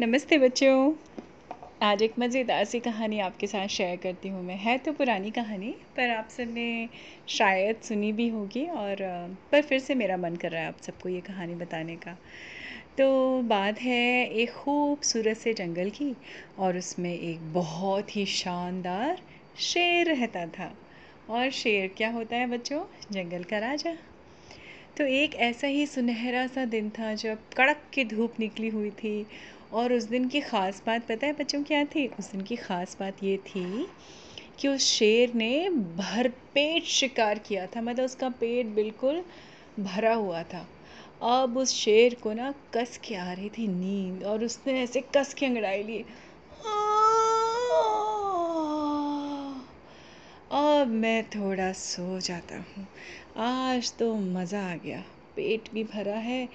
नमस्ते बच्चों। आज एक मज़ेदार सी कहानी आपके साथ शेयर करती हूँ मैं। है तो पुरानी कहानी, पर आप सबने शायद सुनी भी होगी और पर फिर से मेरा मन कर रहा है आप सबको ये कहानी बताने का। तो बात है एक खूबसूरत से जंगल की और उसमें एक बहुत ही शानदार शेर रहता था। और शेर क्या होता है बच्चों? जंगल का राजा। तो एक ऐसा ही सुनहरा सा दिन था जब कड़क की धूप निकली हुई थी और उस दिन की ख़ास बात पता है बच्चों क्या थी? उस दिन की ख़ास बात ये थी कि उस शेर ने भरपेट शिकार किया था। मतलब उसका पेट बिल्कुल भरा हुआ था। अब उस शेर को ना कस के आ रही थी नींद और उसने ऐसे कस के अंगड़ाई ली। अब मैं थोड़ा सो जाता हूँ। आज तो मज़ा आ गया। पेट भी भरा है,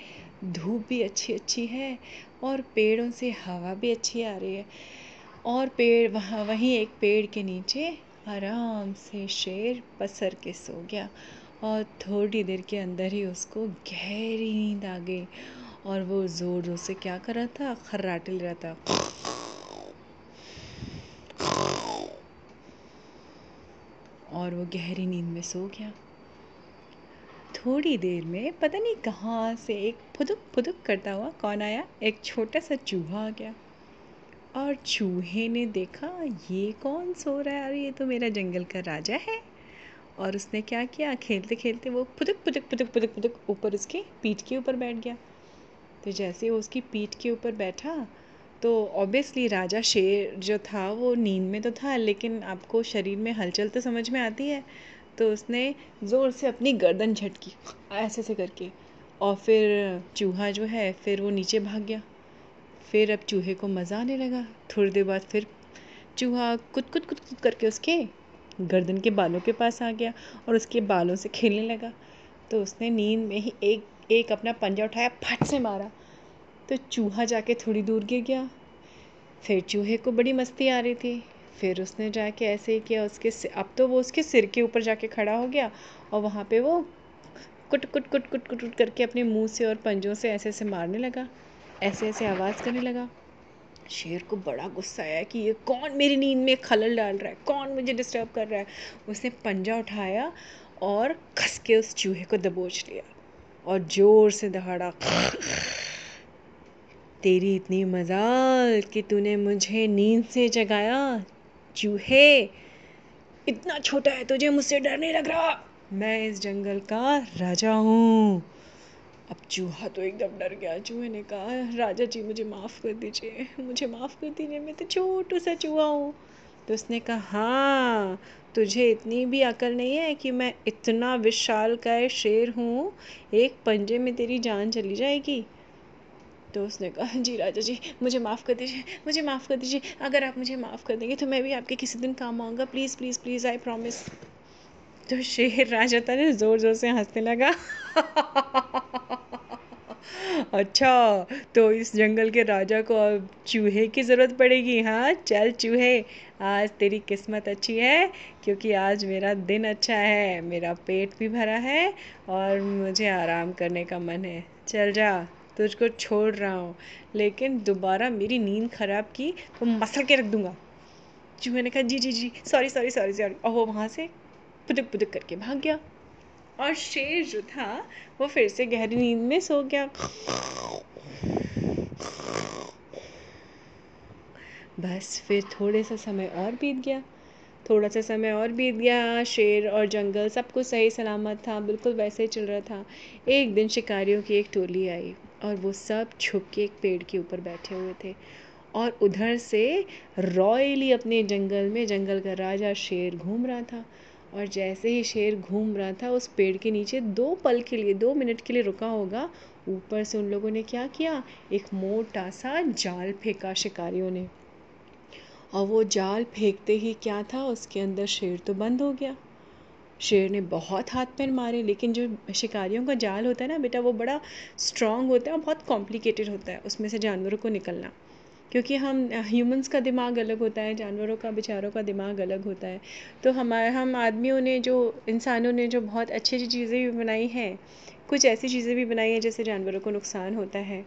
धूप भी अच्छी अच्छी है और पेड़ों से हवा भी अच्छी आ रही है। और पेड़ वहाँ, वहीं एक पेड़ के नीचे आराम से शेर पसर के सो गया और थोड़ी देर के अंदर ही उसको गहरी नींद आ गई और वो ज़ोर ज़ोर से क्या कर रहा था? खर्राटे ले रहा था। और वो गहरी नींद में सो गया। थोड़ी देर में पता नहीं कहाँ से एक फुदुक फुदुक करता हुआ कौन आया? एक छोटा सा चूहा आ गया। और चूहे ने देखा, ये कौन सो रहा है? अरे, ये तो मेरा जंगल का राजा है। और उसने क्या किया? खेलते खेलते वो फुदुक फुदुक फुदुक फुदुक फुदुक ऊपर उसके पीठ के ऊपर बैठ गया। तो जैसे वो उसकी पीठ के ऊपर बैठा तो ऑब्वियसली राजा शेर जो था, वो नींद में तो था, लेकिन आपको शरीर में हलचल तो समझ में आती है। तो उसने ज़ोर से अपनी गर्दन झटकी, ऐसे ऐसे करके। और फिर चूहा जो है, फिर वो नीचे भाग गया। फिर अब चूहे को मज़ा आने लगा। थोड़ी देर बाद फिर चूहा कुद कुद कुद कुद करके उसके गर्दन के बालों के पास आ गया और उसके बालों से खेलने लगा। तो उसने नींद में ही एक एक अपना पंजा उठाया, फट से मारा। तो चूहा जाके थोड़ी दूर गिर गया। फिर चूहे को बड़ी मस्ती आ रही थी। फिर उसने जाके ऐसे ही किया, उसके अब तो वो उसके सिर के ऊपर जाके खड़ा हो गया और वहाँ पे वो कुट कुट कुट कुट कुट कुट करके अपने मुँह से और पंजों से ऐसे ऐसे मारने लगा, ऐसे ऐसे आवाज़ करने लगा। शेर को बड़ा गुस्सा आया कि ये कौन मेरी नींद में खलल डाल रहा है, कौन मुझे डिस्टर्ब कर रहा है? उसने पंजा उठाया और खस के उस चूहे को दबोच लिया और ज़ोर से दहाड़ा, तेरी इतनी मजाल कि तूने मुझे नींद से जगाया चूहे इतना छोटा है तुझे, मुझसे डर नहीं लग रहा। मैं इस जंगल का राजा हूँ। अब चूहा तो एकदम डर गया, चूहे ने कहा, राजा जी, मुझे माफ़ कर दीजिए, मुझे माफ़ कर दीजिए, मैं तो छोटू सा चूहा हूँ। तो उसने कहा हाँ तुझे इतनी भी अकल नहीं है कि मैं इतना विशाल का शेर हूँ, एक पंजे में तेरी जान चली जाएगी। तो उसने कहा, जी राजा जी, मुझे माफ़ कर दीजिए, मुझे माफ़ कर दीजिए, अगर आप मुझे माफ़ कर देंगे तो मैं भी आपके किसी दिन काम आऊँगा। Please please please I promise तो शेर राजा ने ज़ोर ज़ोर से हंसने लगा। अच्छा तो इस जंगल के राजा को अब चूहे की ज़रूरत पड़ेगी हाँ? चल चूहे, आज तेरी किस्मत अच्छी है, क्योंकि आज मेरा दिन अच्छा है, मेरा पेट भी भरा है और मुझे आराम करने का मन है। चल जा। तुझको छोड़ रहा हूँ। लेकिन दोबारा मेरी नींद ख़राब की तो मसल के रख दूँगा। चूहे ने कहा, जी जी जी सॉरी सॉरी सॉरी सॉरी और वो वहाँ से पुदक पुदक करके भाग गया। और शेर जो था, वो फिर से गहरी नींद में सो गया। बस फिर थोड़े सा समय और बीत गया। थोड़ा सा समय और बीत गया। शेर और जंगल सब कुछ सही सलामत था, बिल्कुल वैसे ही चल रहा था। एक दिन शिकारियों की एक टोली आई। और वो सब छुप के एक पेड़ के ऊपर बैठे हुए थे। और उधर से रॉयली अपने जंगल में, जंगल का राजा शेर घूम रहा था। और जैसे ही शेर घूम रहा था, उस पेड़ के नीचे दो पल के लिए, दो मिनट के लिए रुका होगा। ऊपर से उन लोगों ने क्या किया? एक मोटा सा जाल फेंका शिकारियों ने। और वो जाल फेंकते ही क्या था? उसके अंदर शेर तो बंद हो गया। शेर ने बहुत हाथ पैर मारे, लेकिन जो शिकारियों का जाल होता है ना बेटा, वो बड़ा स्ट्रॉन्ग होता है और बहुत कॉम्प्लिकेटेड होता है, उसमें से जानवरों को निकलना। क्योंकि हम ह्यूमंस का दिमाग अलग होता है, जानवरों का, बेचारों का दिमाग अलग होता है। तो हमारे हम आदमियों ने जो, इंसानों ने जो बहुत अच्छी अच्छी चीज़ें भी बनाई हैं, कुछ ऐसी चीज़ें भी बनाई हैं जैसे जानवरों को नुकसान होता है।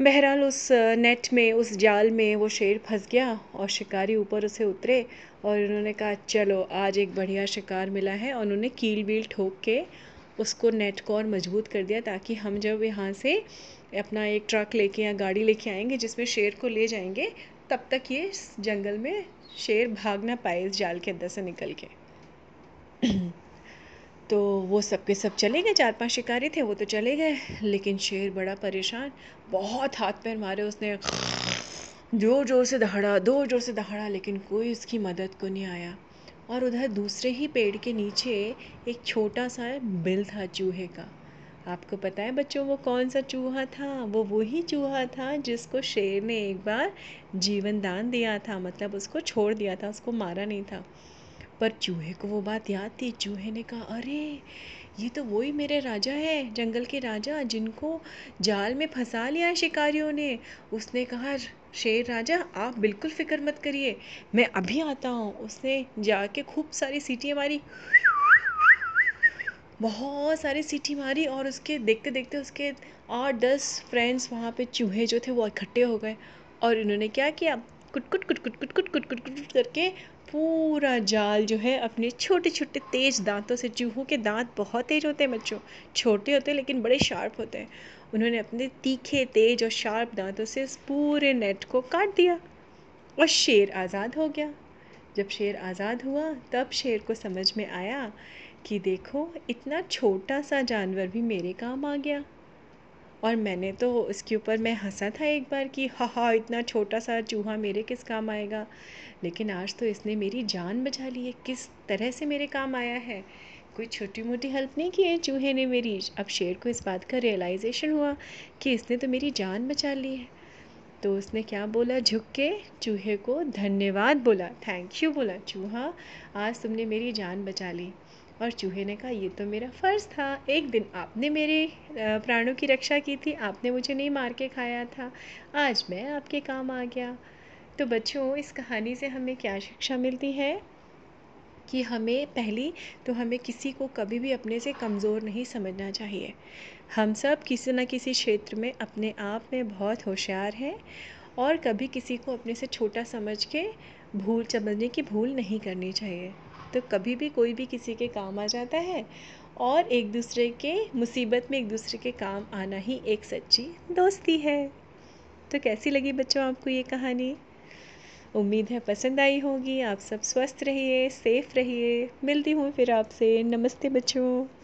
बहरहाल उस नेट में, उस जाल में वो शेर फंस गया और शिकारी ऊपर उसे उतरे और उन्होंने कहा, चलो, आज एक बढ़िया शिकार मिला है, और उन्होंने कील वील ठोक के उसको नेट को और मज़बूत कर दिया ताकि हम जब यहाँ से अपना एक ट्रक लेके या गाड़ी लेके आएँगे जिसमें शेर को ले जाएँगे, तब तक ये जंगल में शेर भाग ना पाए इस जाल के अंदर से निकल के। तो वो सब के सब चले गए, चार पाँच शिकारी थे, वो तो चले गए। लेकिन शेर बड़ा परेशान, बहुत हाथ पैर मारे उसने। ज़ोर ज़ोर से दहाड़ा, ज़ोर ज़ोर से दहाड़ा, लेकिन कोई उसकी मदद को नहीं आया। और उधर दूसरे ही पेड़ के नीचे एक छोटा सा बिल था चूहे का। आपको पता है बच्चों, वो कौन सा चूहा था? वो वही चूहा था जिसको शेर ने एक बार जीवन दान दिया था मतलब उसको छोड़ दिया था, उसको मारा नहीं था। पर चूहे को वो बात याद थी, चूहे ने कहा, अरे, ये तो वही मेरे राजा है, जंगल के राजा, जिनको जाल में फंसा लिया शिकारियों ने। उसने कहा, शेर राजा, आप बिल्कुल फ़िक्र मत करिए, मैं अभी आता हूँ। उसने जाके खूब सारी सीटियाँ मारी, बहुत सारी सीटी मारी और उसके देखते देखते उसके आठ, दस फ्रेंड्स वहाँ पे चूहे जो थे वो इकट्ठे हो गए और इन्होंने क्या किया कुट कुट कुट कुट कुट कुट कुट कुट कुट करके पूरा जाल जो है अपने छोटे छोटे तेज़ दांतों से, चूहों के दांत बहुत तेज़ होते हैं बच्चों। छोटे होते हैं लेकिन बड़े शार्प होते हैं। उन्होंने अपने तीखे, तेज और शार्प दांतों से इस पूरे नेट को काट दिया और शेर आज़ाद हो गया। जब शेर आज़ाद हुआ, तब शेर को समझ में आया कि देखो, इतना छोटा सा जानवर भी मेरे काम आ गया। और मैंने तो इसके ऊपर मैं हंसा था एक बार कि हा हा, इतना छोटा सा चूहा मेरे किस काम आएगा? लेकिन आज तो इसने मेरी जान बचा ली है। किस तरह से मेरे काम आया है? कोई छोटी मोटी हेल्प नहीं की है चूहे ने मेरी? अब शेर को इस बात का रियलाइजेशन हुआ कि इसने तो मेरी जान बचा ली है। तो उसने क्या बोला? झुक के चूहे को धन्यवाद बोला। थैंक यू बोला। चूहा, आज तुमने मेरी जान बचा ली। और चूहे ने कहा ये तो मेरा फ़र्ज़ था। एक दिन आपने मेरे प्राणों की रक्षा की थी, आपने मुझे नहीं मार के खाया था। आज मैं आपके काम आ गया। तो बच्चों, इस कहानी से हमें क्या शिक्षा मिलती है? कि हमें पहली तो हमें किसी को कभी भी अपने से कमज़ोर नहीं समझना चाहिए। हम सब किसी न किसी क्षेत्र में अपने आप में बहुत होशियार हैं और कभी किसी को अपने से छोटा समझ के भूल, समझने की भूल नहीं करनी चाहिए। तो कभी भी कोई भी किसी के काम आ जाता है और एक दूसरे के, मुसीबत में एक दूसरे के काम आना ही एक सच्ची दोस्ती है। तो कैसी लगी बच्चों आपको ये कहानी? उम्मीद है पसंद आई होगी। आप सब स्वस्थ रहिए, सेफ़ रहिए। मिलती हूँ फिर आपसे। नमस्ते बच्चों।